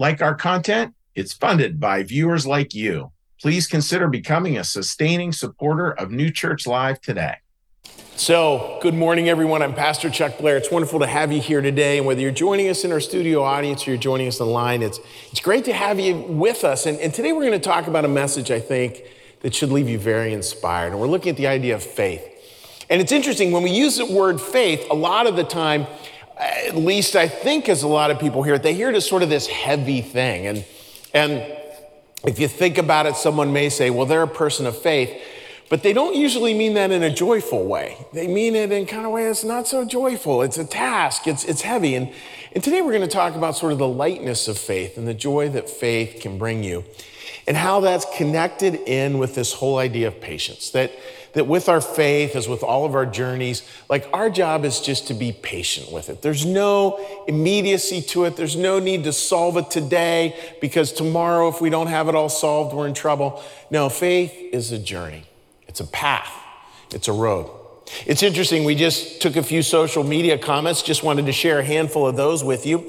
Like our content? It's funded by viewers like you. Please consider becoming a sustaining supporter of New Church Live today. So, good morning, everyone. I'm Pastor Chuck Blair. It's wonderful to have you here today. And whether you're joining us in our studio audience or you're joining us online, it's, it's great to have you with us. And, and today we're going to talk about a message I think that should leave you very inspired. And we're looking at the idea of faith. And it's interesting, when we use the word faith, a lot of the time, at least I think as a lot of people hear it, they hear it as sort of this heavy thing. And, and if you think about it, someone may say, well, they're a person of faith, but they don't usually mean that in a joyful way. They mean it in kind of way that's not so joyful. It's a task, it's, it's heavy. And, and today we're going to talk about sort of the lightness of faith and the joy that faith can bring you and how that's connected in with this whole idea of patience. That that with our faith, as with all of our journeys, like our job is just to be patient with it. There's no immediacy to it. There's no need to solve it today because tomorrow, if we don't have it all solved, we're in trouble. No, faith is a journey, it's a path, it's a road. It's interesting, we just took a few social media comments, just wanted to share a handful of those with you.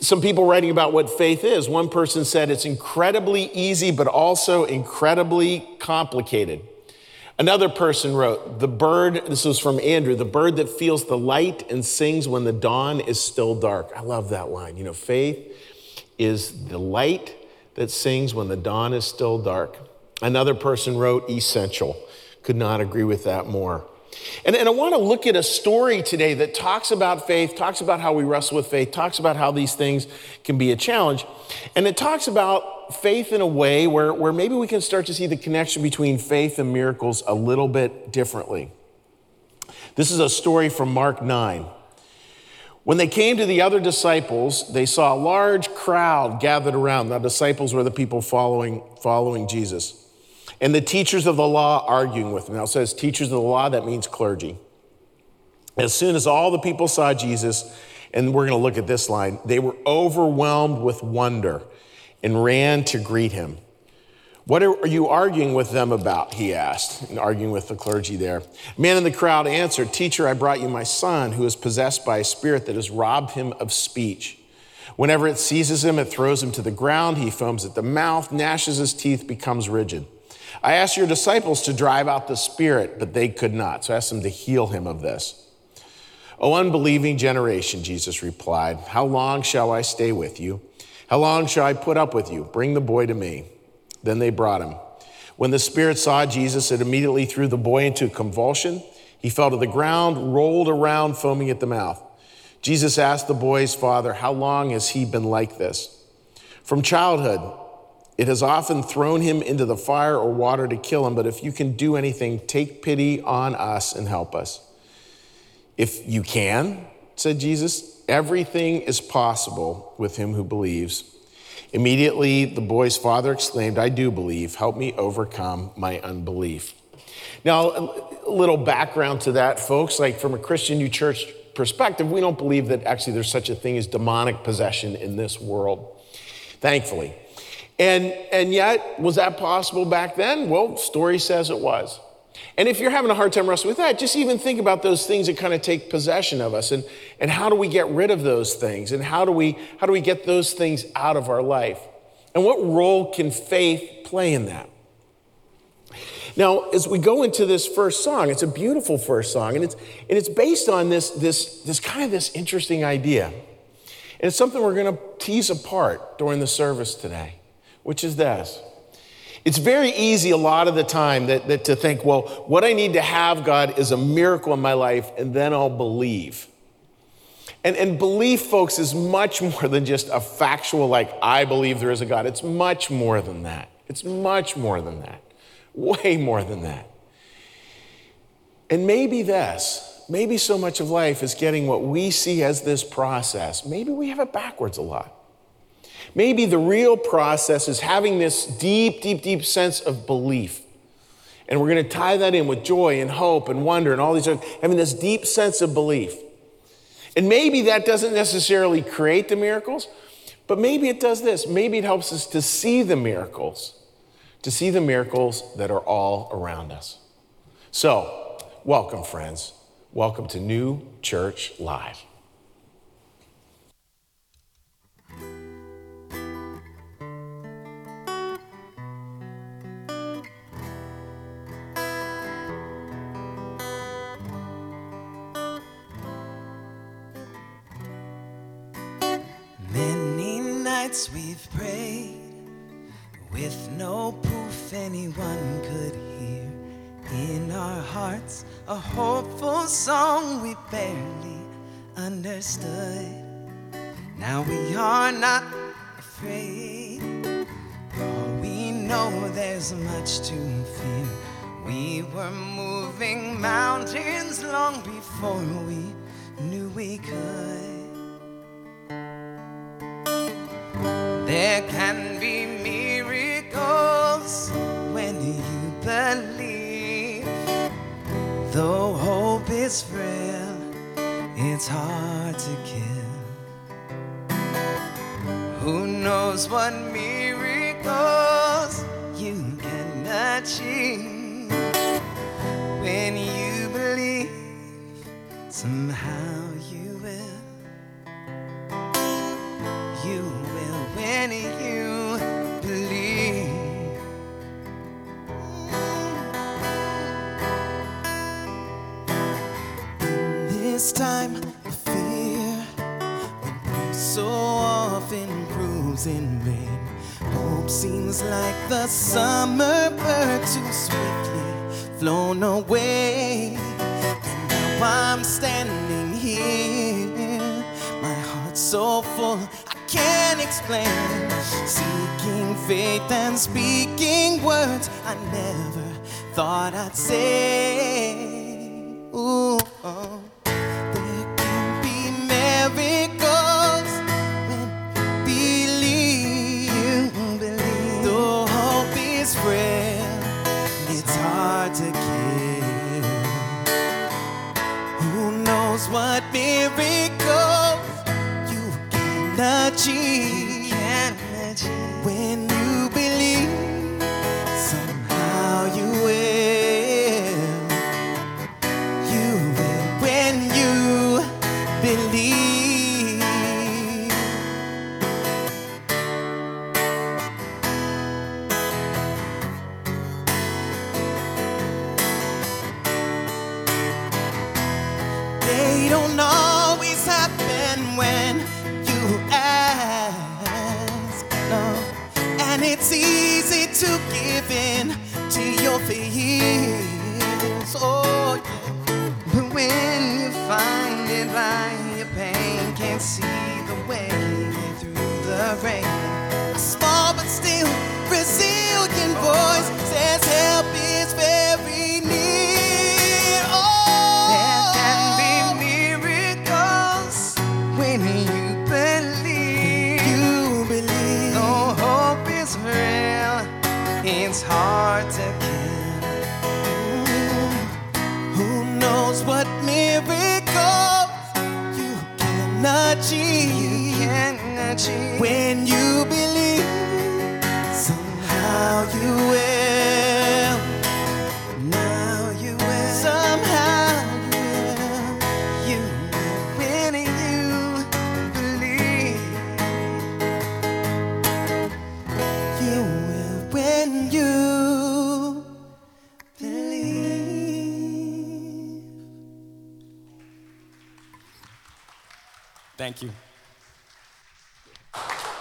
Some people writing about what faith is. One person said it's incredibly easy, but also incredibly complicated. Another person wrote, The bird, this was from Andrew, the bird that feels the light and sings when the dawn is still dark. I love that line. You know, faith is the light that sings when the dawn is still dark. Another person wrote, Essential. Could not agree with that more. And, and I want to look at a story today that talks about faith, talks about how we wrestle with faith, talks about how these things can be a challenge. And it talks about faith in a way where, where maybe we can start to see the connection between faith and miracles a little bit differently. This is a story from Mark 9. When they came to the other disciples, they saw a large crowd gathered around. The disciples were the people following, following Jesus and the teachers of the law arguing with him. Now it says teachers of the law, that means clergy. As soon as all the people saw Jesus, and we're going to look at this line, they were overwhelmed with wonder and ran to greet him. What are you arguing with them about? He asked, arguing with the clergy there. A man in the crowd answered, Teacher, I brought you my son who is possessed by a spirit that has robbed him of speech. Whenever it seizes him, it throws him to the ground. He foams at the mouth, gnashes his teeth, becomes rigid. I asked your disciples to drive out the spirit, but they could not. So I asked them to heal him of this. O unbelieving generation, Jesus replied, How long shall I stay with you? How long shall I put up with you? Bring the boy to me. Then they brought him. When the spirit saw Jesus, it immediately threw the boy into a convulsion. He fell to the ground, rolled around, foaming at the mouth. Jesus asked the boy's father, How long has he been like this? From childhood, it has often thrown him into the fire or water to kill him, but if you can do anything, take pity on us and help us. If you can, said Jesus, everything is possible with him who believes. Immediately, the boy's father exclaimed, I do believe. Help me overcome my unbelief. Now, a little background to that, folks. Like from a Christian New Church perspective, we don't believe that actually there's such a thing as demonic possession in this world, thankfully. And, and yet, was that possible back then? Well, story says it was. And if you're having a hard time wrestling with that, just even think about those things that kind of take possession of us and, and how do we get rid of those things and how do we how do we get those things out of our life? And what role can faith play in that? Now, as we go into this first song, it's a beautiful first song, and it's and it's based on this, this, this kind of this interesting idea. And it's something we're going to tease apart during the service today which is this. It's very easy a lot of the time that, that to think, well, what I need to have, God, is a miracle in my life, and then I'll believe. And, and belief, folks, is much more than just a factual, like, I believe there is a God. It's much more than that. It's much more than that. Way more than that. And maybe this, maybe so much of life is getting what we see as this process. Maybe we have it backwards a lot. Maybe the real process is having this deep, deep, deep sense of belief. And we're going to tie that in with joy and hope and wonder and all these other, having this deep sense of belief. And maybe that doesn't necessarily create the miracles, but maybe it does this. Maybe it helps us to see the miracles, to see the miracles that are all around us. So, welcome, friends. Welcome to New Church Live. Nights we've prayed with no proof anyone could hear. In our hearts, a hopeful song we barely understood. Now we are not afraid, for we know there's much to fear. We were moving mountains long before we knew we could. There can be miracles when you believe. Though hope is frail, it's hard to kill. Who knows what miracles you can achieve when you believe somehow the summer bird too swiftly flown away. And now I'm standing here, my heart so full I can't explain. Seeking faith and speaking words I never thought I'd say. Ooh, oh. Can achieve?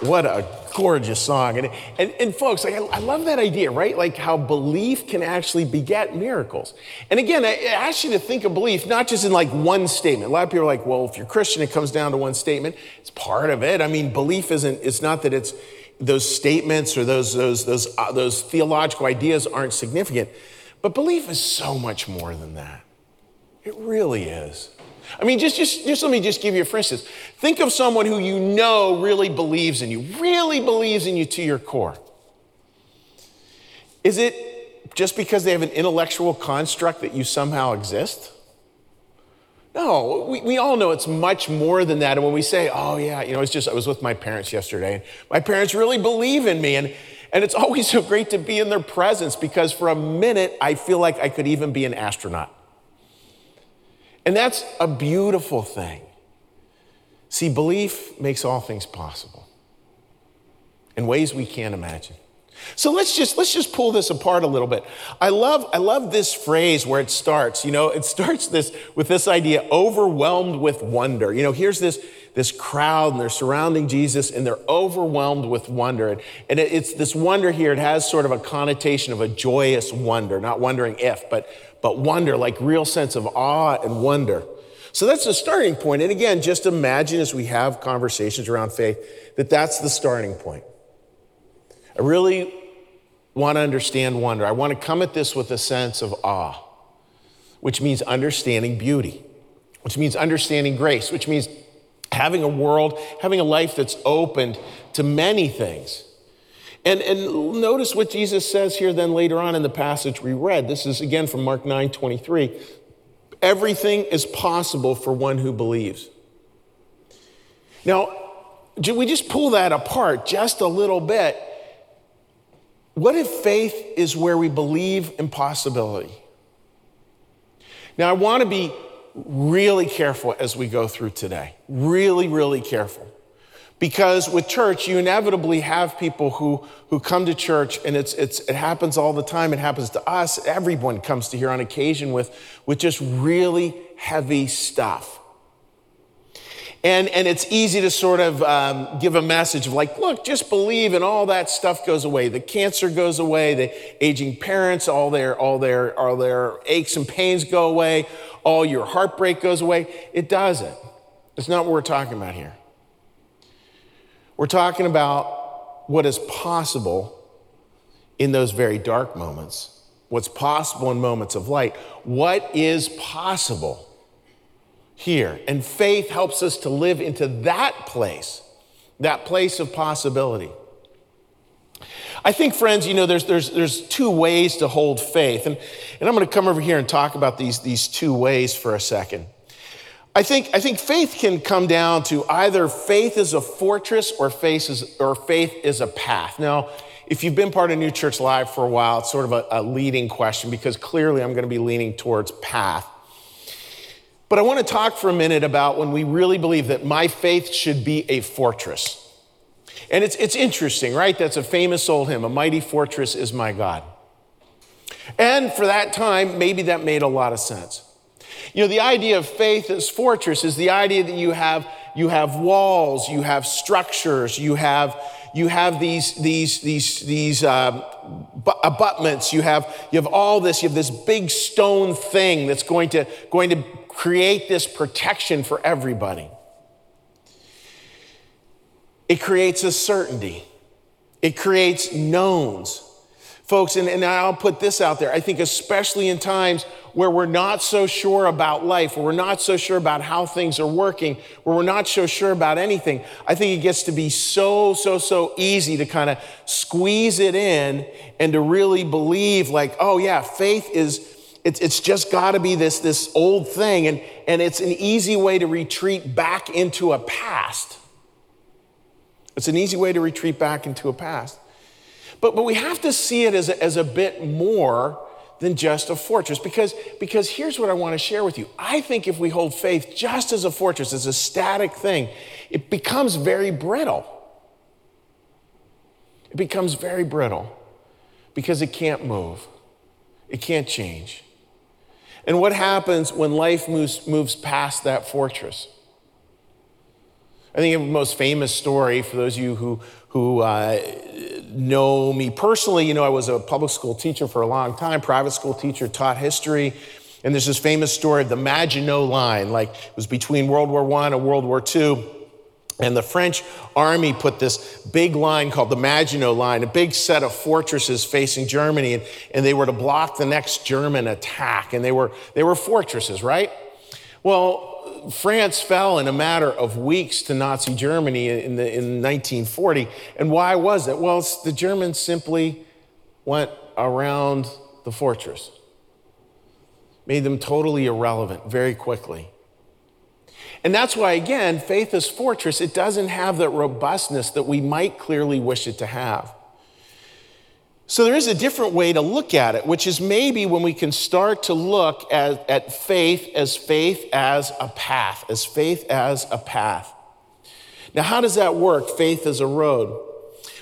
What a gorgeous song. And, and, and folks, like, I, I love that idea, right? Like how belief can actually beget miracles. And again, I, I ask you to think of belief not just in like one statement. A lot of people are like, well, if you're Christian, it comes down to one statement. It's part of it. I mean, belief isn't, it's not that it's those statements or those, those, those, uh, those theological ideas aren't significant. But belief is so much more than that. It really is. I mean, just, just, just let me just give you, for instance, think of someone who you know really believes in you, really believes in you to your core. Is it just because they have an intellectual construct that you somehow exist? No, we, we all know it's much more than that. And when we say, oh, yeah, you know, it's just, I was with my parents yesterday, and my parents really believe in me. And, and it's always so great to be in their presence because for a minute, I feel like I could even be an astronaut. And that's a beautiful thing. See, belief makes all things possible in ways we can't imagine. So let's just let's just pull this apart a little bit. I love I love this phrase where it starts. You know, it starts this with this idea overwhelmed with wonder. You know, here's this this crowd and they're surrounding Jesus and they're overwhelmed with wonder. And, and it, it's this wonder here. It has sort of a connotation of a joyous wonder, not wondering if, but but wonder, like real sense of awe and wonder. So that's the starting point. And again, just imagine as we have conversations around faith that that's the starting point. I really want to understand wonder. I want to come at this with a sense of awe, which means understanding beauty, which means understanding grace, which means having a world, having a life that's opened to many things. And, and notice what Jesus says here then later on in the passage we read. This is again from Mark 9 23. Everything is possible for one who believes. Now, we just pull that apart just a little bit what if faith is where we believe in possibility? Now, I want to be really careful as we go through today. Really, really careful. Because with church, you inevitably have people who, who come to church, and it's, it's, it happens all the time. It happens to us. Everyone comes to here on occasion with, with just really heavy stuff. And, and it's easy to sort of um, give a message of like, look, just believe and all that stuff goes away. The cancer goes away, the aging parents, all their, all their, all their aches and pains go away, all your heartbreak goes away. It doesn't. It's not what we're talking about here. We're talking about what is possible in those very dark moments, what's possible in moments of light. What is possible? Here. And faith helps us to live into that place, that place of possibility. I think, friends, you know, there's, there's, there's two ways to hold faith. And, and I'm going to come over here and talk about these, these two ways for a second. I think, I think faith can come down to either faith is a fortress or faith is, or faith is a path. Now, if you've been part of New Church Live for a while, it's sort of a, a leading question because clearly I'm going to be leaning towards path. But I want to talk for a minute about when we really believe that my faith should be a fortress. And it's, it's interesting, right? That's a famous old hymn, A Mighty Fortress is My God. And for that time, maybe that made a lot of sense. You know, the idea of faith as fortress is the idea that you have, you have walls, you have structures, you have, you have these, these, these, these um, abutments, you have, you have all this, you have this big stone thing that's going to, going to create this protection for everybody. It creates a certainty, it creates knowns. Folks, and, and I'll put this out there. I think, especially in times where we're not so sure about life, where we're not so sure about how things are working, where we're not so sure about anything, I think it gets to be so, so, so easy to kind of squeeze it in and to really believe, like, oh, yeah, faith is it's, it's just got to be this, this old thing, and, and it's an easy way to retreat back into a past. It's an easy way to retreat back into a past. But, but we have to see it as a, as a bit more than just a fortress because, because here's what I want to share with you. I think if we hold faith just as a fortress, as a static thing, it becomes very brittle. It becomes very brittle because it can't move, it can't change. And what happens when life moves, moves past that fortress? I think the most famous story for those of you who, who uh, know me personally, you know, I was a public school teacher for a long time, private school teacher, taught history. And there's this famous story of the Maginot Line, like it was between World War I and World War II. And the French army put this big line called the Maginot Line, a big set of fortresses facing Germany, and, and they were to block the next German attack. And they were, they were fortresses, right? Well, France fell in a matter of weeks to Nazi Germany in, the, in 1940. And why was it? Well, the Germans simply went around the fortress, made them totally irrelevant very quickly. And that's why, again, faith is fortress. It doesn't have that robustness that we might clearly wish it to have. So there is a different way to look at it, which is maybe when we can start to look at, at faith as faith as a path, as faith as a path. Now, how does that work? Faith as a road.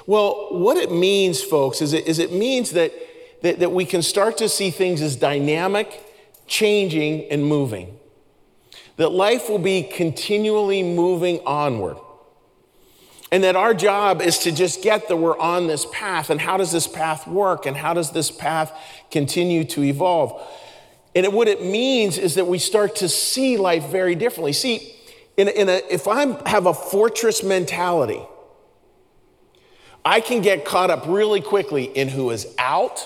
Well, what it means, folks, is it, is it means that, that, that we can start to see things as dynamic, changing, and moving. That life will be continually moving onward. And that our job is to just get that we're on this path. And how does this path work? And how does this path continue to evolve? And what it means is that we start to see life very differently. See, in a, in a, if I have a fortress mentality, I can get caught up really quickly in who is out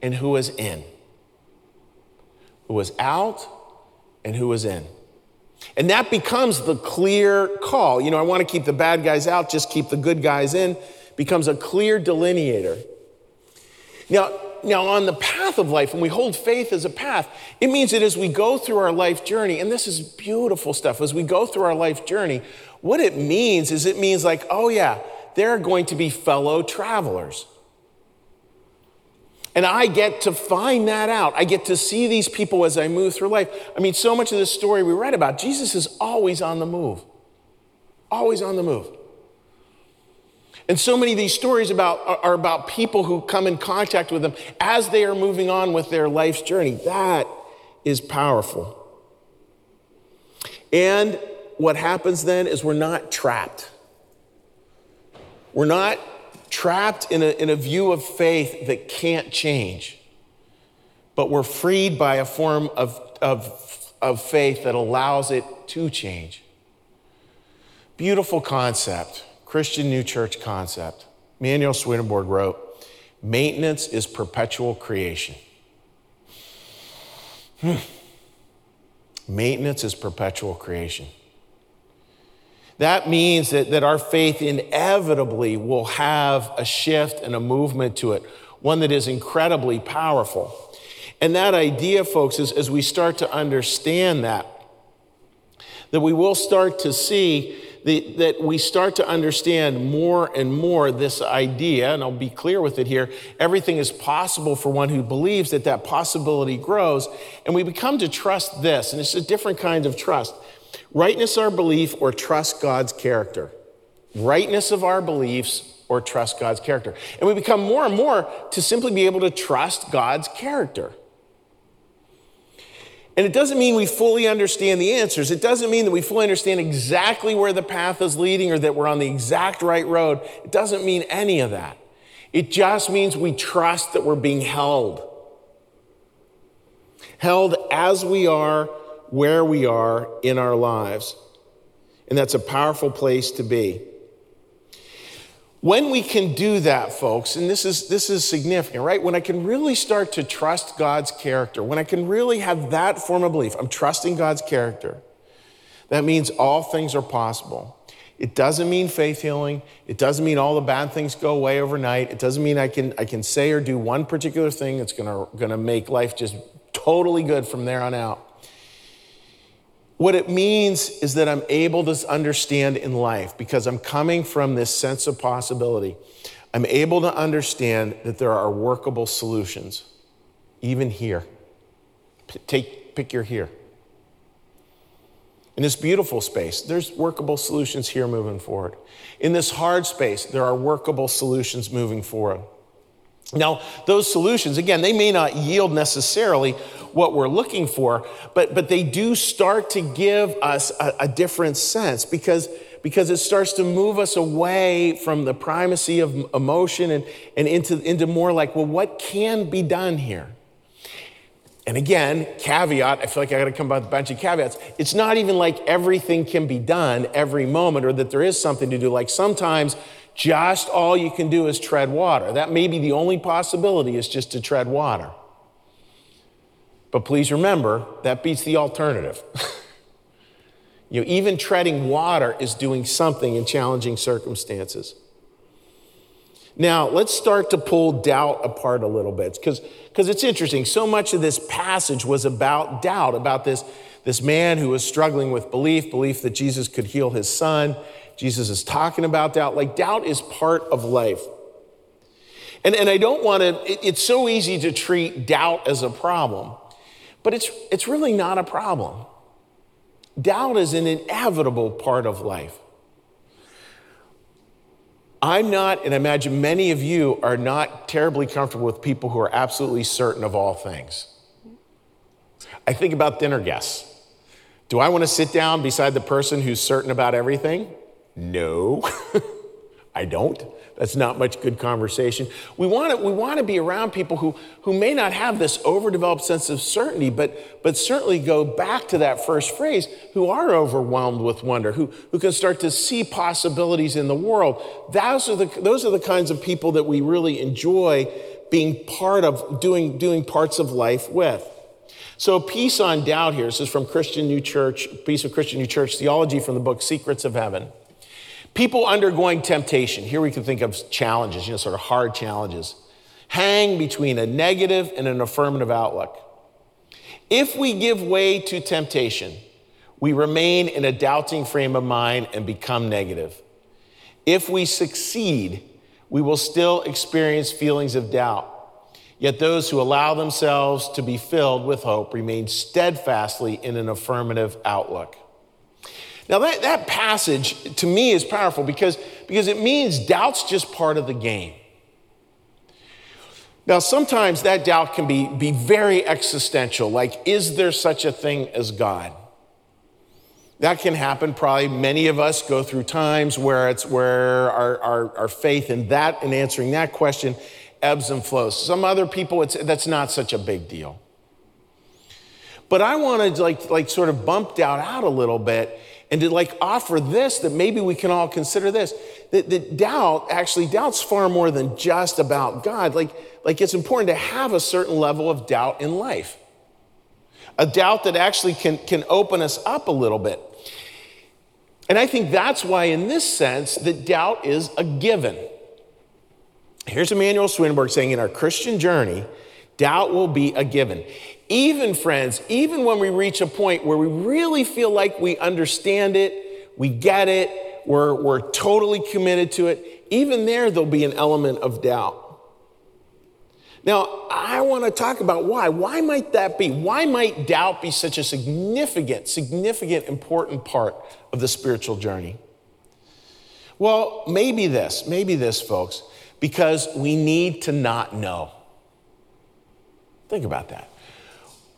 and who is in. Who is out and who is in. And that becomes the clear call. You know, I want to keep the bad guys out, just keep the good guys in, becomes a clear delineator. Now, now on the path of life, when we hold faith as a path, it means that as we go through our life journey, and this is beautiful stuff, as we go through our life journey, what it means is it means like, oh yeah, there are going to be fellow travelers. And I get to find that out. I get to see these people as I move through life. I mean, so much of this story we read about, Jesus is always on the move. Always on the move. And so many of these stories about, are about people who come in contact with them as they are moving on with their life's journey. That is powerful. And what happens then is we're not trapped. We're not trapped in a, in a view of faith that can't change, but we're freed by a form of, of, of faith that allows it to change. Beautiful concept, Christian New Church concept. Emanuel Swedenborg wrote, Maintenance is perpetual creation. Hmm. Maintenance is perpetual creation. That means that, that our faith inevitably will have a shift and a movement to it, one that is incredibly powerful. And that idea, folks, is as we start to understand that, that we will start to see the, that we start to understand more and more this idea, and I'll be clear with it here everything is possible for one who believes that that possibility grows, and we become to trust this, and it's a different kind of trust. Rightness of our belief or trust God's character. Rightness of our beliefs or trust God's character. And we become more and more to simply be able to trust God's character. And it doesn't mean we fully understand the answers. It doesn't mean that we fully understand exactly where the path is leading or that we're on the exact right road. It doesn't mean any of that. It just means we trust that we're being held. Held as we are where we are in our lives. And that's a powerful place to be. When we can do that, folks, and this is, this is significant, right? When I can really start to trust God's character, when I can really have that form of belief, I'm trusting God's character, that means all things are possible. It doesn't mean faith healing. It doesn't mean all the bad things go away overnight. It doesn't mean I can, I can say or do one particular thing that's gonna, gonna make life just totally good from there on out. What it means is that I'm able to understand in life because I'm coming from this sense of possibility. I'm able to understand that there are workable solutions, even here. P- take, pick your here. In this beautiful space, there's workable solutions here moving forward. In this hard space, there are workable solutions moving forward. Now, those solutions, again, they may not yield necessarily what we're looking for, but, but they do start to give us a, a different sense because, because it starts to move us away from the primacy of emotion and, and into, into more like, well, what can be done here? And again, caveat, I feel like I gotta come up with a bunch of caveats. It's not even like everything can be done every moment or that there is something to do. Like sometimes just all you can do is tread water. That may be the only possibility is just to tread water. But please remember, that beats the alternative. you know, even treading water is doing something in challenging circumstances. Now, let's start to pull doubt apart a little bit because it's interesting. So much of this passage was about doubt, about this, this man who was struggling with belief, belief that Jesus could heal his son. Jesus is talking about doubt. Like, doubt is part of life. And, and I don't want to, it, it's so easy to treat doubt as a problem. But it's, it's really not a problem. Doubt is an inevitable part of life. I'm not, and I imagine many of you are not terribly comfortable with people who are absolutely certain of all things. I think about dinner guests. Do I want to sit down beside the person who's certain about everything? No, I don't. That's not much good conversation. We want to, we want to be around people who, who may not have this overdeveloped sense of certainty, but, but certainly go back to that first phrase, who are overwhelmed with wonder, who, who can start to see possibilities in the world. Those are, the, those are the kinds of people that we really enjoy being part of, doing, doing parts of life with. So, Piece on Doubt here, this is from Christian New Church, Piece of Christian New Church Theology from the book Secrets of Heaven. People undergoing temptation, here we can think of challenges, you know, sort of hard challenges, hang between a negative and an affirmative outlook. If we give way to temptation, we remain in a doubting frame of mind and become negative. If we succeed, we will still experience feelings of doubt. Yet those who allow themselves to be filled with hope remain steadfastly in an affirmative outlook. Now, that, that passage to me is powerful because, because it means doubt's just part of the game. Now, sometimes that doubt can be, be very existential, like, is there such a thing as God? That can happen. Probably many of us go through times where it's where our, our, our faith in that and answering that question ebbs and flows. Some other people, it's, that's not such a big deal. But I want to like, like sort of bump doubt out a little bit and to like offer this that maybe we can all consider this that, that doubt actually doubt's far more than just about god. Like like it's important to have a certain level of doubt in life. A doubt that actually can can open us up a little bit. And i think that's why in this sense that doubt is a given. Here's emanuel swedenborg saying in our christian journey doubt will be a given even, friends, even when we reach a point where we really feel like we understand it, we get it, we're, we're totally committed to it, even there, there'll be an element of doubt. Now, I want to talk about why. Why might that be? Why might doubt be such a significant, significant, important part of the spiritual journey? Well, maybe this, maybe this, folks, because we need to not know. Think about that.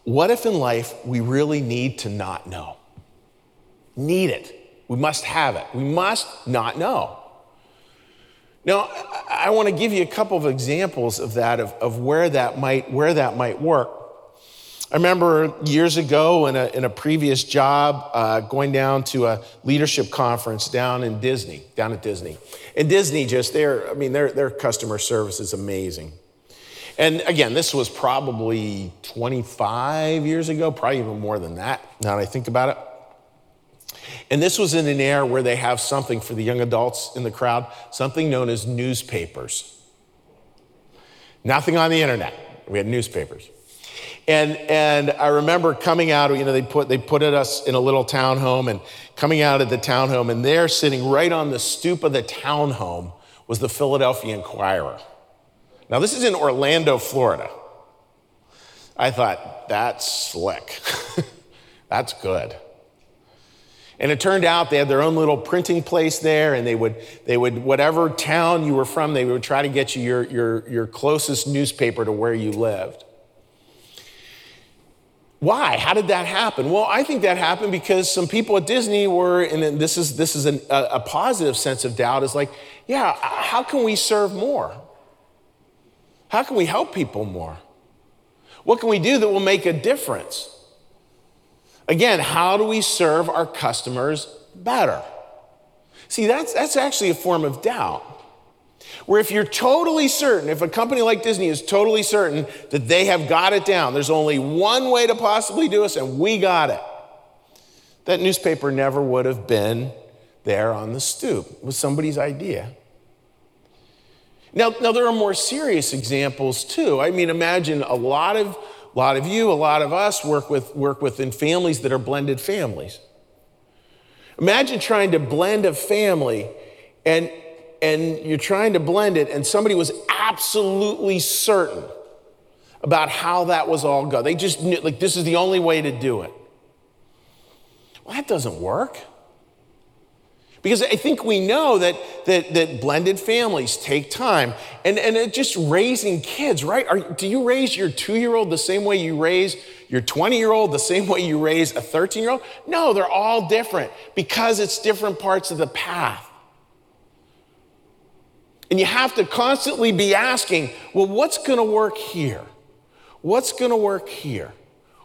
What if in life we really need to not know? Need it. We must have it. We must not know. Now, I want to give you a couple of examples of that, of, of where, that might, where that might work. I remember years ago in a, in a previous job uh, going down to a leadership conference down in Disney, down at Disney. And Disney just, their, I mean, their, their customer service is amazing. And again, this was probably 25 years ago, probably even more than that, now that I think about it. And this was in an era where they have something for the young adults in the crowd, something known as newspapers. Nothing on the internet. We had newspapers. And, and I remember coming out, you know, they put, they put us in a little townhome and coming out of the townhome, and there sitting right on the stoop of the townhome was the Philadelphia Inquirer. Now, this is in Orlando, Florida. I thought, that's slick. that's good. And it turned out they had their own little printing place there, and they would, they would, whatever town you were from, they would try to get you your, your, your closest newspaper to where you lived. Why? How did that happen? Well, I think that happened because some people at Disney were, and this is, this is an, a, a positive sense of doubt, is like, yeah, how can we serve more? How can we help people more? What can we do that will make a difference? Again, how do we serve our customers better? See, that's, that's actually a form of doubt. Where if you're totally certain, if a company like Disney is totally certain that they have got it down, there's only one way to possibly do this, and we got it, that newspaper never would have been there on the stoop. It was somebody's idea. Now, now there are more serious examples too. I mean, imagine a lot of, lot of you, a lot of us work with work within families that are blended families. Imagine trying to blend a family and and you're trying to blend it, and somebody was absolutely certain about how that was all go. They just knew, like, this is the only way to do it. Well, that doesn't work. Because I think we know that, that, that blended families take time. And, and just raising kids, right? Are, do you raise your two year old the same way you raise your 20 year old, the same way you raise a 13 year old? No, they're all different because it's different parts of the path. And you have to constantly be asking, well, what's going to work here? What's going to work here?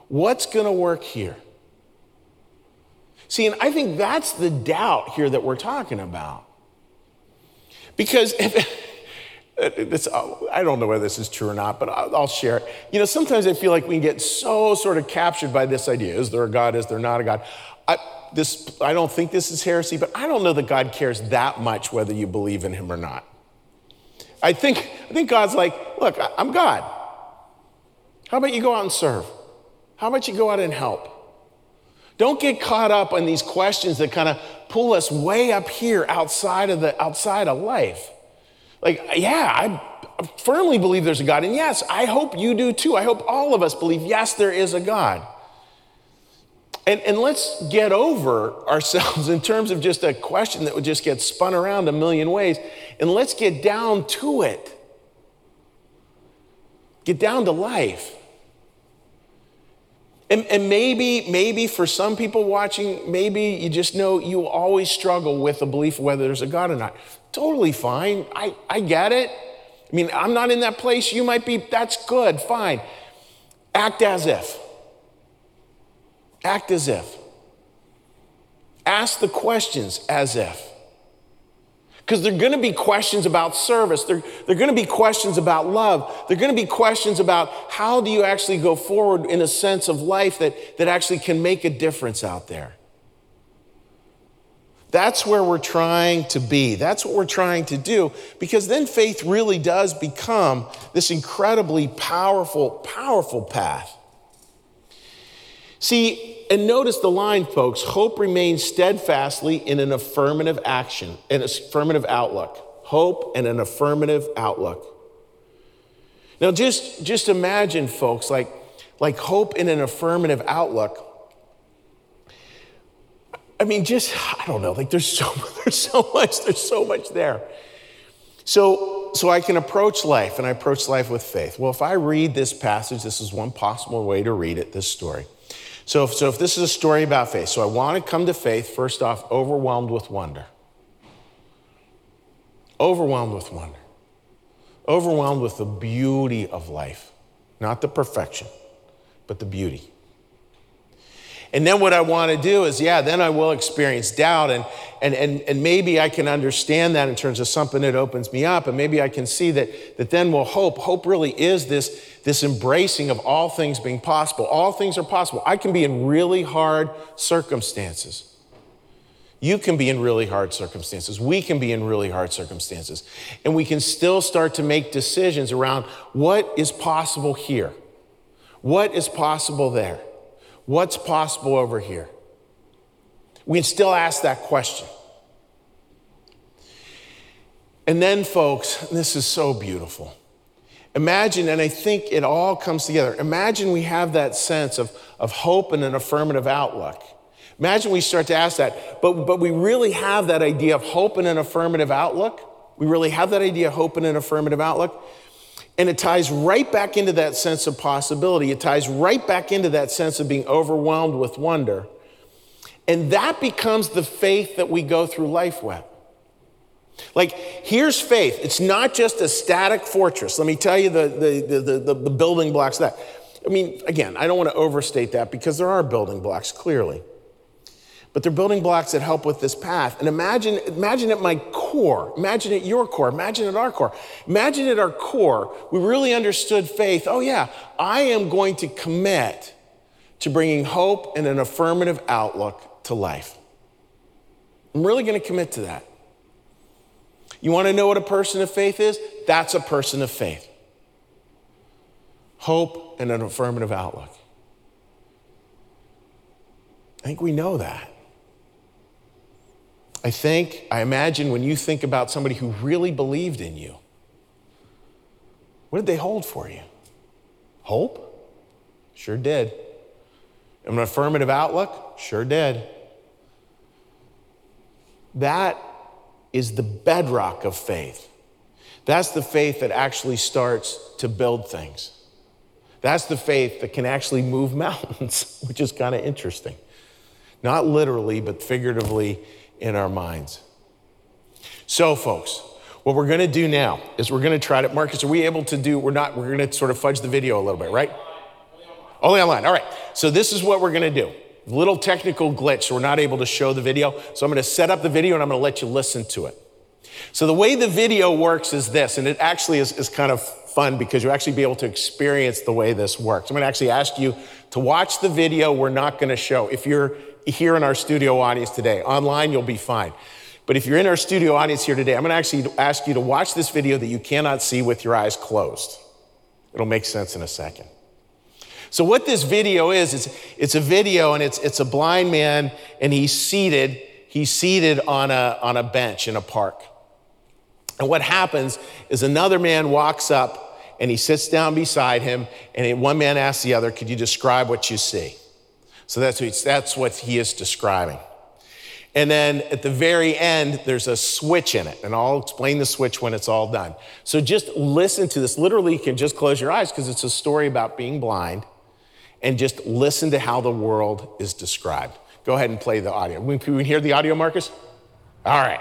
What's going to work here? See, and I think that's the doubt here that we're talking about. Because if, this, I don't know whether this is true or not, but I'll share it. You know, sometimes I feel like we get so sort of captured by this idea is there a God, is there not a God? I, this, I don't think this is heresy, but I don't know that God cares that much whether you believe in him or not. I think, I think God's like, look, I'm God. How about you go out and serve? How about you go out and help? Don't get caught up on these questions that kind of pull us way up here outside of the outside of life. Like, yeah, I firmly believe there's a God. And yes, I hope you do too. I hope all of us believe, yes, there is a God. And, and let's get over ourselves in terms of just a question that would just get spun around a million ways. And let's get down to it. Get down to life. And, and, maybe, maybe for some people watching, maybe you just know you always struggle with the belief whether there's a God or not. Totally fine. I, I get it. I mean, I'm not in that place. You might be. That's good. Fine. Act as if. Act as if. Ask the questions as if. Because there are going to be questions about service. There, there are going to be questions about love. There are going to be questions about how do you actually go forward in a sense of life that, that actually can make a difference out there. That's where we're trying to be. That's what we're trying to do because then faith really does become this incredibly powerful, powerful path. See, and notice the line, folks hope remains steadfastly in an affirmative action, an affirmative outlook. Hope and an affirmative outlook. Now, just, just imagine, folks, like, like hope in an affirmative outlook. I mean, just, I don't know, like there's so, there's so much, there's so much there. So, so I can approach life, and I approach life with faith. Well, if I read this passage, this is one possible way to read it, this story. So if, so if this is a story about faith, so I want to come to faith, first off, overwhelmed with wonder. Overwhelmed with wonder. Overwhelmed with the beauty of life, not the perfection, but the beauty. And then what I want to do is, yeah, then I will experience doubt. And, and, and, and maybe I can understand that in terms of something that opens me up. And maybe I can see that, that then will hope. Hope really is this, this embracing of all things being possible. All things are possible. I can be in really hard circumstances. You can be in really hard circumstances. We can be in really hard circumstances. And we can still start to make decisions around what is possible here, what is possible there. What's possible over here? We can still ask that question. And then, folks, this is so beautiful. Imagine, and I think it all comes together. Imagine we have that sense of, of hope and an affirmative outlook. Imagine we start to ask that, but, but we really have that idea of hope and an affirmative outlook. We really have that idea of hope and an affirmative outlook. And it ties right back into that sense of possibility. It ties right back into that sense of being overwhelmed with wonder. And that becomes the faith that we go through life with. Like, here's faith. It's not just a static fortress. Let me tell you the, the, the, the, the building blocks that. I mean, again, I don't want to overstate that because there are building blocks, clearly but they're building blocks that help with this path. And imagine, imagine at my core, imagine at your core, imagine at our core. Imagine at our core, we really understood faith. Oh, yeah, I am going to commit to bringing hope and an affirmative outlook to life. I'm really going to commit to that. You want to know what a person of faith is? That's a person of faith. Hope and an affirmative outlook. I think we know that. I think, I imagine when you think about somebody who really believed in you, what did they hold for you? Hope? Sure did. An affirmative outlook? Sure did. That is the bedrock of faith. That's the faith that actually starts to build things. That's the faith that can actually move mountains, which is kind of interesting. Not literally, but figuratively in our minds. So, folks, what we're going to do now is we're going to try to, Marcus, are we able to do, we're not, we're going to sort of fudge the video a little bit, right? Only online. All right. So, this is what we're going to do. Little technical glitch, so we're not able to show the video. So, I'm going to set up the video and I'm going to let you listen to it. So, the way the video works is this, and it actually is, is kind of fun because you'll actually be able to experience the way this works. I'm going to actually ask you to watch the video we're not going to show. If you're here in our studio audience today, online, you'll be fine. But if you're in our studio audience here today, I'm going to actually ask you to watch this video that you cannot see with your eyes closed. It'll make sense in a second. So, what this video is, it's, it's a video and it's, it's a blind man and he's seated, he's seated on a, on a bench in a park. And what happens is another man walks up and he sits down beside him, and one man asks the other, Could you describe what you see? So that's what, that's what he is describing. And then at the very end, there's a switch in it, and I'll explain the switch when it's all done. So just listen to this. Literally, you can just close your eyes because it's a story about being blind, and just listen to how the world is described. Go ahead and play the audio. Can we hear the audio, Marcus? All right.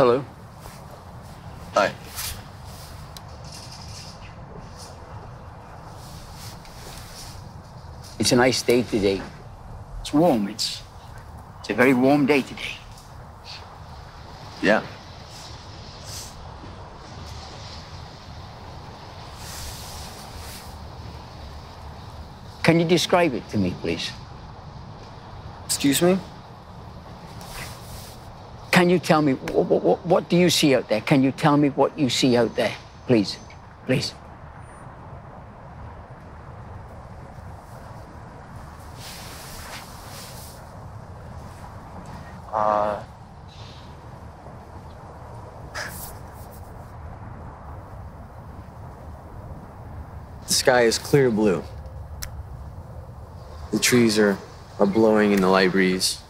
Hello. Hi. It's a nice day today. It's warm. It's it's a very warm day today. Yeah. Can you describe it to me, please? Excuse me? Can you tell me what, what, what, do you see out there? Can you tell me what you see out there, please? Please. Uh, the sky is clear blue. The trees are, are blowing in the light breeze.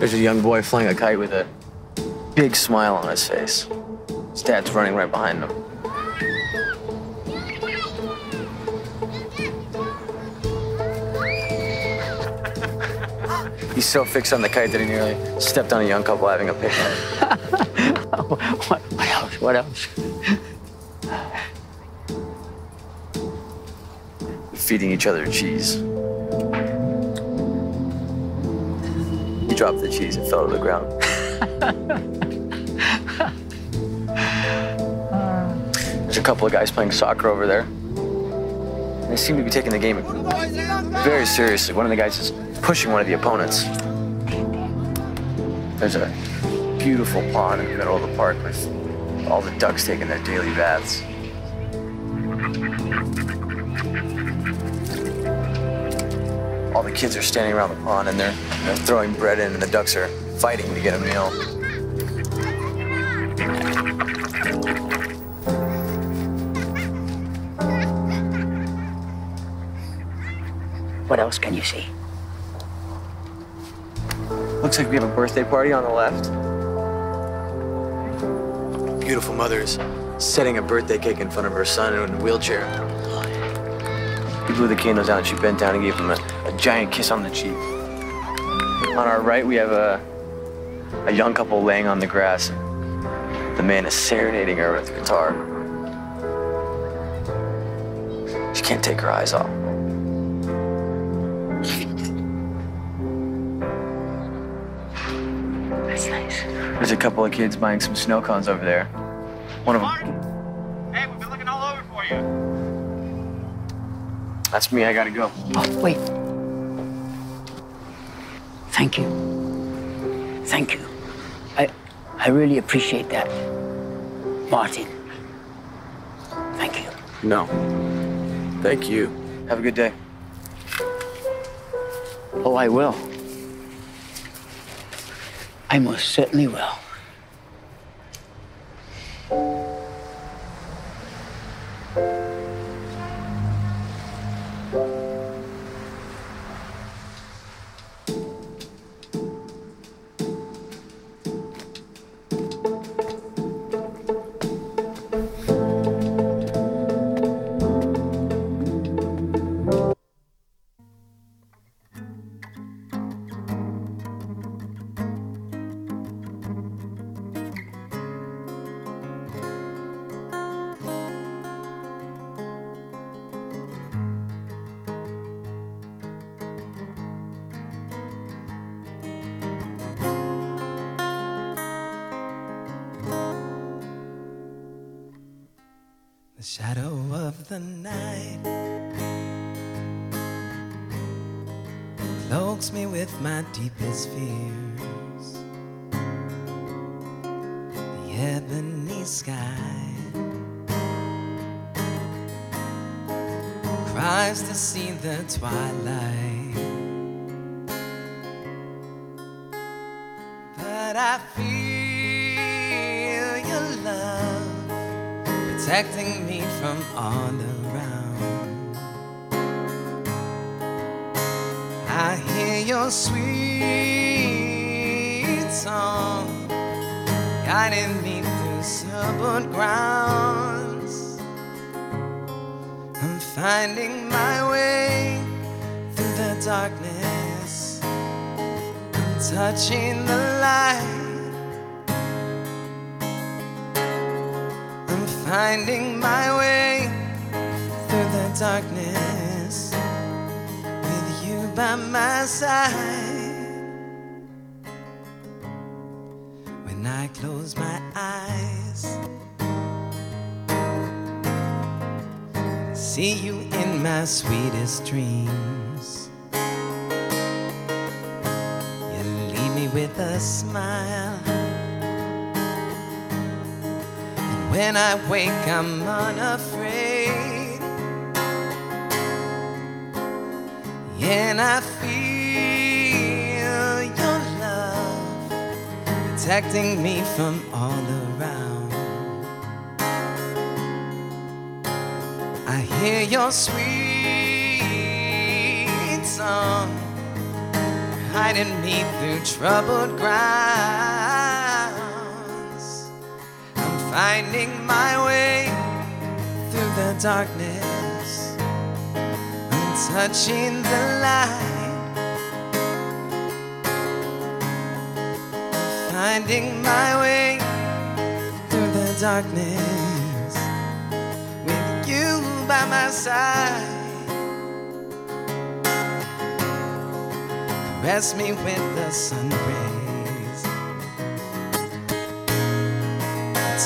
There's a young boy flying a kite with a big smile on his face. His dad's running right behind him. He's so fixed on the kite that he nearly stepped on a young couple having a picnic. what, what else? What else? Feeding each other cheese. Dropped the cheese and fell to the ground. There's a couple of guys playing soccer over there. They seem to be taking the game very seriously. One of the guys is pushing one of the opponents. There's a beautiful pond in the middle of the park with all the ducks taking their daily baths. All the kids are standing around the pond and they're, they're throwing bread in, and the ducks are fighting to get a meal. What else can you see? Looks like we have a birthday party on the left. Beautiful mother's setting a birthday cake in front of her son in a wheelchair. He blew the candles out and she bent down and gave him a, a giant kiss on the cheek. On our right, we have a, a young couple laying on the grass. The man is serenading her with a guitar. She can't take her eyes off. That's nice. There's a couple of kids buying some snow cones over there. One of them. Hey, we've been looking all over for you. That's me. I gotta go. Oh, wait. Thank you. Thank you. I, I really appreciate that. Martin. Thank you. No. Thank you. Have a good day. Oh, I will. I most certainly will. Shadow of the night cloaks me with my deepest fears. The ebony sky cries to see the twilight, protecting me from all around. I hear your sweet song guiding me through troubled grounds. I'm finding my way through the darkness. I'm touching the light. Finding my way through the darkness with you by my side. When I close my eyes, see you in my sweetest dreams. You leave me with a smile. When I wake, I'm unafraid. And I feel your love protecting me from all around. I hear your sweet song hiding me through troubled grounds. Finding my way through the darkness. I'm touching the light. Finding my way through the darkness with you by my side. Caress me with the sun rays.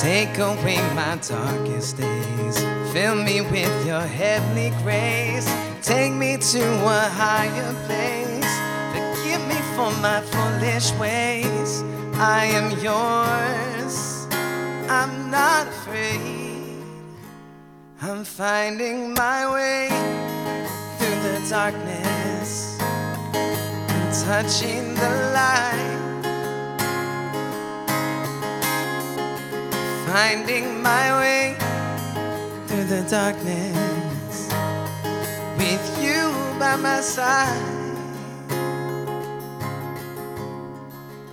Take away my darkest days. Fill me with your heavenly grace. Take me to a higher place. Forgive me for my foolish ways. I am yours. I'm not afraid. I'm finding my way through the darkness. I'm touching the light. Finding my way through the darkness with you by my side.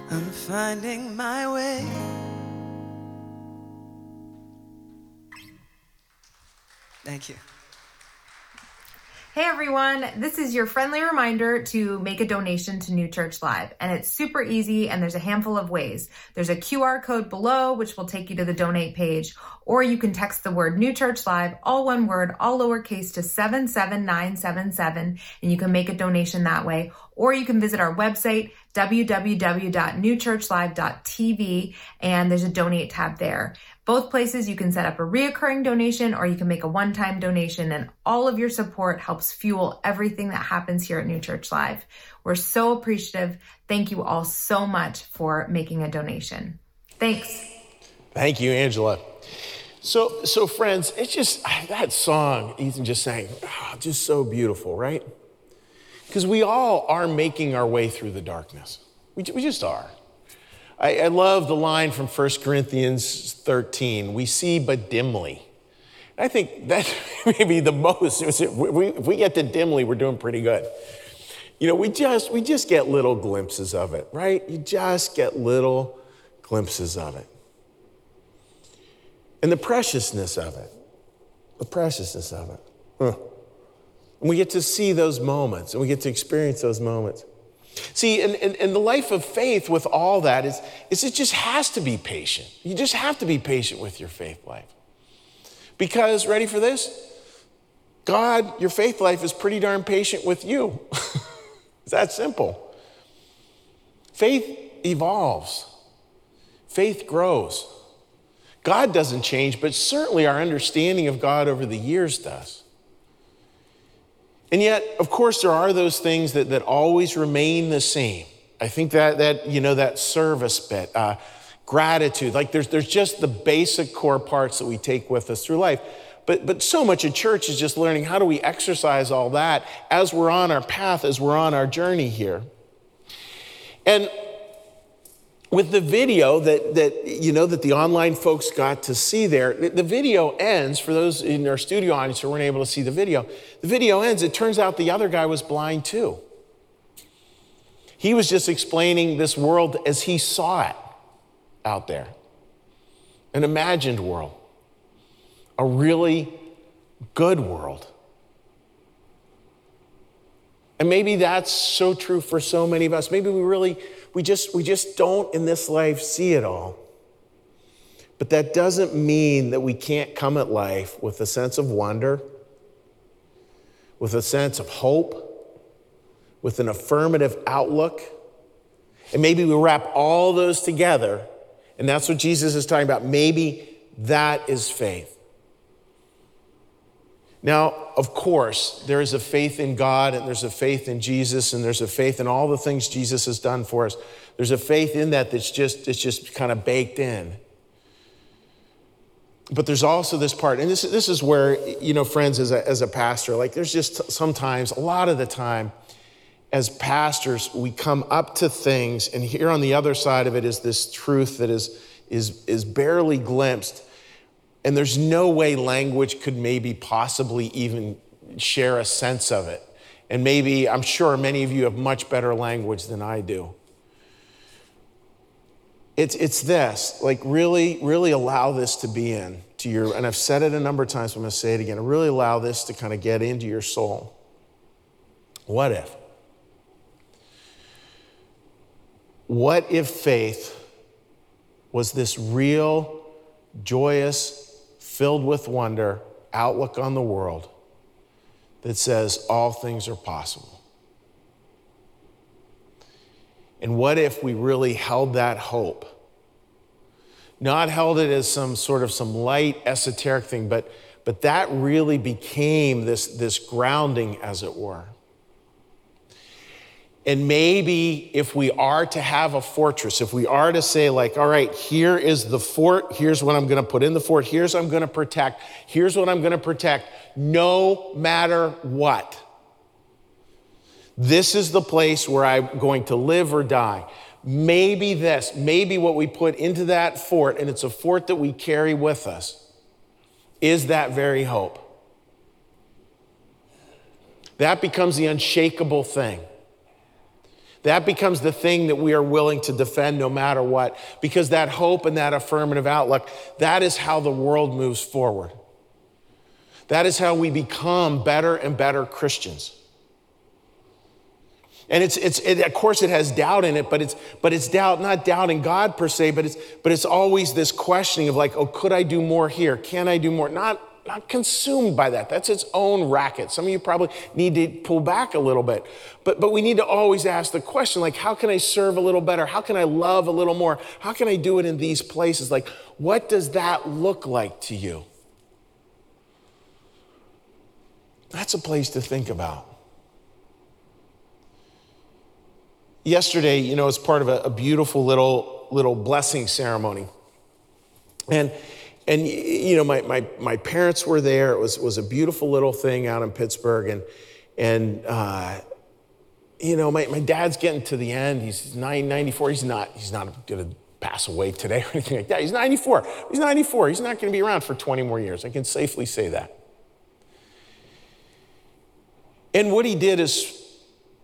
I'm finding my way. Thank you. Hey everyone, this is your friendly reminder to make a donation to New Church Live. And it's super easy and there's a handful of ways. There's a QR code below which will take you to the donate page, or you can text the word New Church Live, all one word, all lowercase to 77977 and you can make a donation that way. Or you can visit our website, www.newchurchlive.tv, and there's a donate tab there. Both places you can set up a reoccurring donation or you can make a one time donation, and all of your support helps fuel everything that happens here at New Church Live. We're so appreciative. Thank you all so much for making a donation. Thanks. Thank you, Angela. So, so friends, it's just that song Ethan just sang, oh, just so beautiful, right? Because we all are making our way through the darkness. We, we just are. I, I love the line from 1 Corinthians 13 we see but dimly. I think that may be the most. If we, if we get to dimly, we're doing pretty good. You know, we just we just get little glimpses of it, right? You just get little glimpses of it. And the preciousness of it. The preciousness of it. Huh. And we get to see those moments and we get to experience those moments. See, in, in, in, the life of faith with all that is, is it just has to be patient. You just have to be patient with your faith life. Because, ready for this? God, your faith life is pretty darn patient with you. it's that simple. Faith evolves, faith grows. God doesn't change, but certainly our understanding of God over the years does. And yet, of course, there are those things that, that always remain the same. I think that, that you know, that service bit, uh, gratitude, like there's, there's just the basic core parts that we take with us through life. But, but so much of church is just learning how do we exercise all that as we're on our path, as we're on our journey here. And with the video that, that you know that the online folks got to see there the video ends for those in our studio audience who weren't able to see the video the video ends it turns out the other guy was blind too. He was just explaining this world as he saw it out there. An imagined world. A really good world. And maybe that's so true for so many of us. Maybe we really we just, we just don't in this life see it all. But that doesn't mean that we can't come at life with a sense of wonder, with a sense of hope, with an affirmative outlook. And maybe we wrap all those together, and that's what Jesus is talking about. Maybe that is faith. Now, of course, there is a faith in God and there's a faith in Jesus and there's a faith in all the things Jesus has done for us. There's a faith in that that's just, it's just kind of baked in. But there's also this part, and this, this is where, you know, friends, as a, as a pastor, like there's just sometimes, a lot of the time, as pastors, we come up to things, and here on the other side of it is this truth that is, is, is barely glimpsed and there's no way language could maybe possibly even share a sense of it. And maybe, I'm sure many of you have much better language than I do. It's, it's this, like really, really allow this to be in to your, and I've said it a number of times, but I'm gonna say it again. Really allow this to kind of get into your soul. What if? What if faith was this real, joyous, filled with wonder, outlook on the world that says all things are possible. And what if we really held that hope? Not held it as some sort of some light esoteric thing, but, but that really became this, this grounding, as it were. And maybe if we are to have a fortress, if we are to say, like, all right, here is the fort, here's what I'm gonna put in the fort, here's I'm gonna protect, here's what I'm gonna protect, no matter what. This is the place where I'm going to live or die. Maybe this, maybe what we put into that fort, and it's a fort that we carry with us, is that very hope. That becomes the unshakable thing. That becomes the thing that we are willing to defend no matter what, because that hope and that affirmative outlook, that is how the world moves forward. That is how we become better and better Christians. And it's, it's it, of course, it has doubt in it, but it's, but it's doubt, not doubt in God per se, but it's, but it's always this questioning of like, oh, could I do more here? Can I do more? Not, not consumed by that. That's its own racket. Some of you probably need to pull back a little bit. But, but we need to always ask the question like, how can I serve a little better? How can I love a little more? How can I do it in these places? Like, what does that look like to you? That's a place to think about. Yesterday, you know, as part of a, a beautiful little, little blessing ceremony. And and you know, my, my, my parents were there. It was, was a beautiful little thing out in Pittsburgh. And, and uh, you know, my, my dad's getting to the end. He's 94. He's not, he's not going to pass away today or anything like that. He's 94. He's 94. He's not going to be around for 20 more years. I can safely say that. And what he did is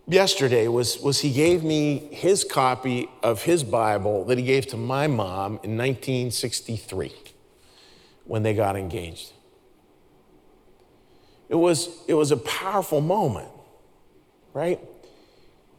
yesterday was, was he gave me his copy of his Bible that he gave to my mom in 1963 when they got engaged. It was, it was a powerful moment, right?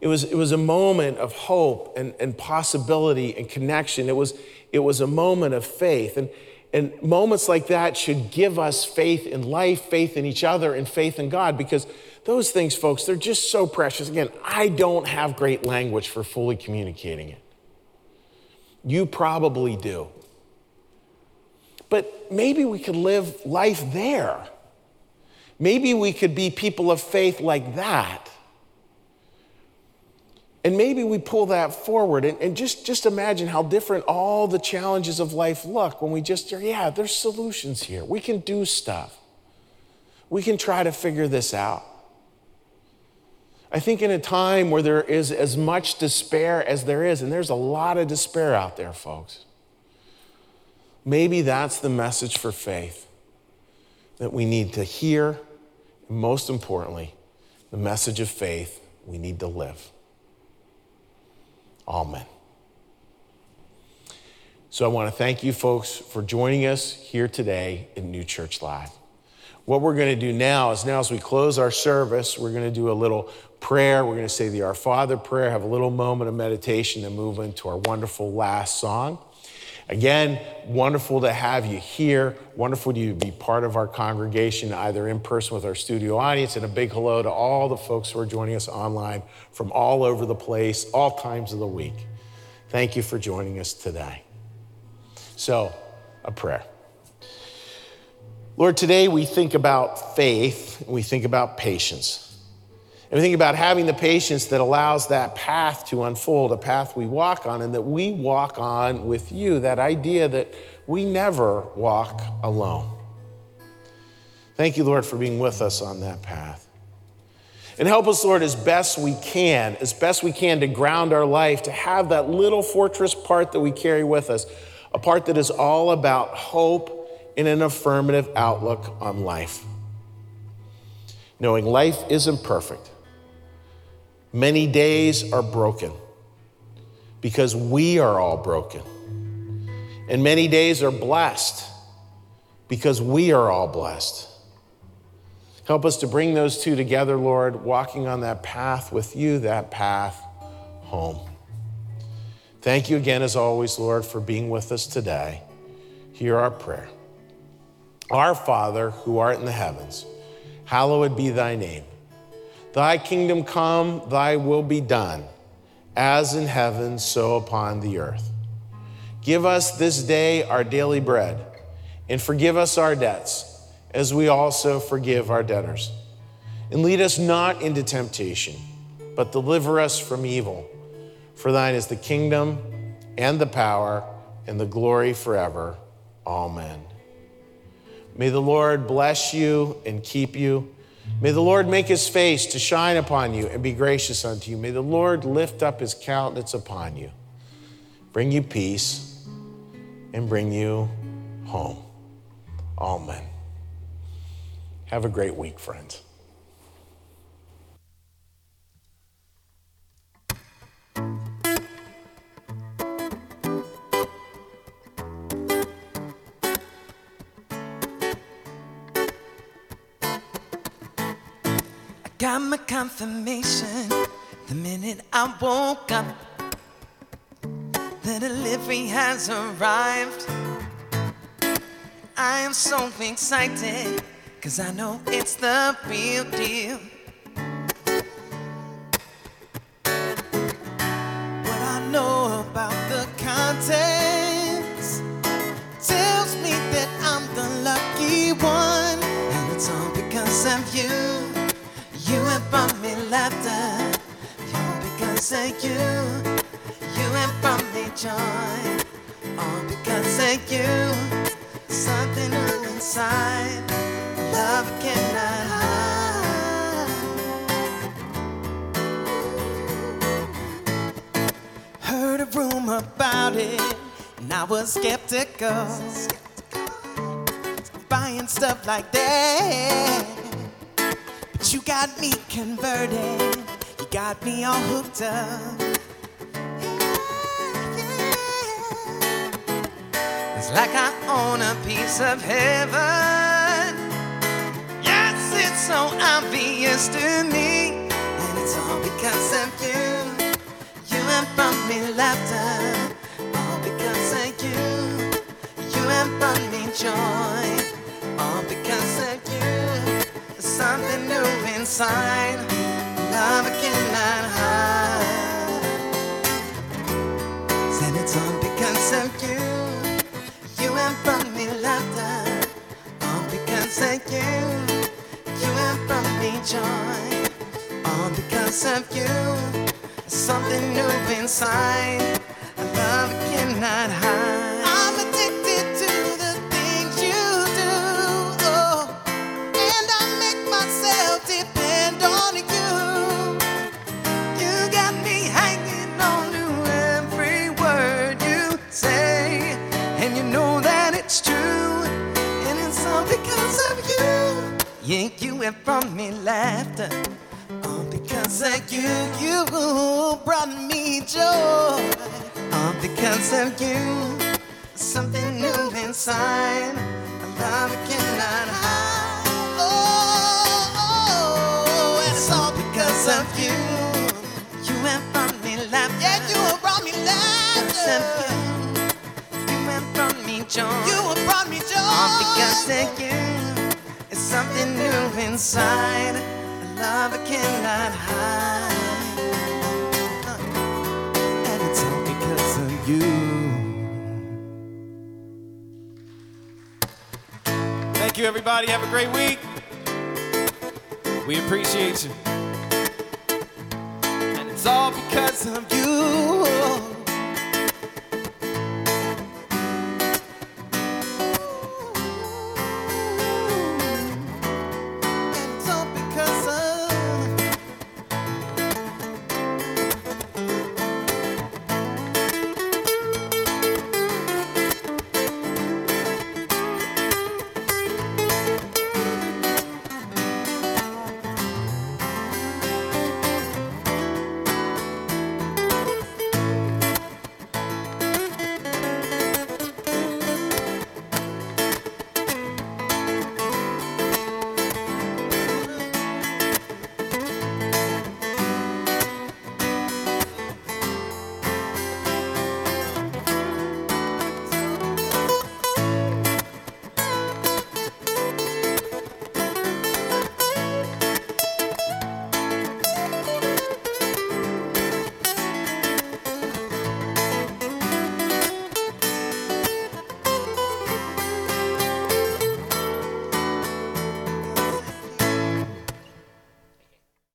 It was, it was a moment of hope and, and possibility and connection. It was, it was a moment of faith. And, and moments like that should give us faith in life, faith in each other, and faith in God because those things, folks, they're just so precious. Again, I don't have great language for fully communicating it. You probably do. But maybe we could live life there. Maybe we could be people of faith like that. And maybe we pull that forward and, and, just, just imagine how different all the challenges of life look when we just, yeah, there's solutions here. We can do stuff. We can try to figure this out. I think in a time where there is as much despair as there is, and there's a lot of despair out there, folks, maybe that's the message for faith that we need to hear. And most importantly, the message of faith we need to live. Amen. So I want to thank you folks for joining us here today in New Church Live. What we're going to do now is now as we close our service, we're going to do a little prayer. We're going to say the Our Father prayer, have a little moment of meditation, and move into our wonderful last song. Again, wonderful to have you here. Wonderful to be part of our congregation, either in person with our studio audience, and a big hello to all the folks who are joining us online from all over the place, all times of the week. Thank you for joining us today. So, a prayer. Lord, today we think about faith, we think about patience. And we think about having the patience that allows that path to unfold, a path we walk on, and that we walk on with you, that idea that we never walk alone. Thank you, Lord, for being with us on that path. And help us, Lord, as best we can, as best we can to ground our life, to have that little fortress part that we carry with us, a part that is all about hope and an affirmative outlook on life. Knowing life isn't perfect Many days are broken because we are all broken. And many days are blessed because we are all blessed. Help us to bring those two together, Lord, walking on that path with you, that path home. Thank you again, as always, Lord, for being with us today. Hear our prayer. Our Father, who art in the heavens, hallowed be thy name. Thy kingdom come, thy will be done, as in heaven, so upon the earth. Give us this day our daily bread, and forgive us our debts, as we also forgive our debtors. And lead us not into temptation, but deliver us from evil. For thine is the kingdom, and the power, and the glory forever. Amen. May the Lord bless you and keep you. May the Lord make his face to shine upon you and be gracious unto you. May the Lord lift up his countenance upon you, bring you peace, and bring you home. Amen. Have a great week, friends. Got my confirmation the minute I woke up. The delivery has arrived. I am so excited, cause I know it's the real deal. Brought me laughter, all because of you. You have brought me joy, all because of you. Something new inside, love cannot hide. Heard a rumor about it, And I was skeptical, buying stuff like that. You got me converted, you got me all hooked up. It's like I own a piece of heaven. Yes, it's so obvious to me. And it's all because of you. You have brought me laughter. All because of you. You have brought me joy. All because of you. Something inside. Love cannot hide. Said it's all because of you. You have brought me laughter. All because of you. You have brought me joy. All because of you. Something new inside. Love cannot hide. You have brought me laughter, all because of you. You brought me joy, all because of you. Something new inside, a love I cannot hide. Oh, oh, it's all because of you. You have brought me laughter. Yeah, you have brought me laughter. You have brought me joy. You have brought me joy. All because of you. Something new inside. A love I cannot hide. And it's all because of you. Thank you, everybody. Have a great week. We appreciate you. And it's all because of you.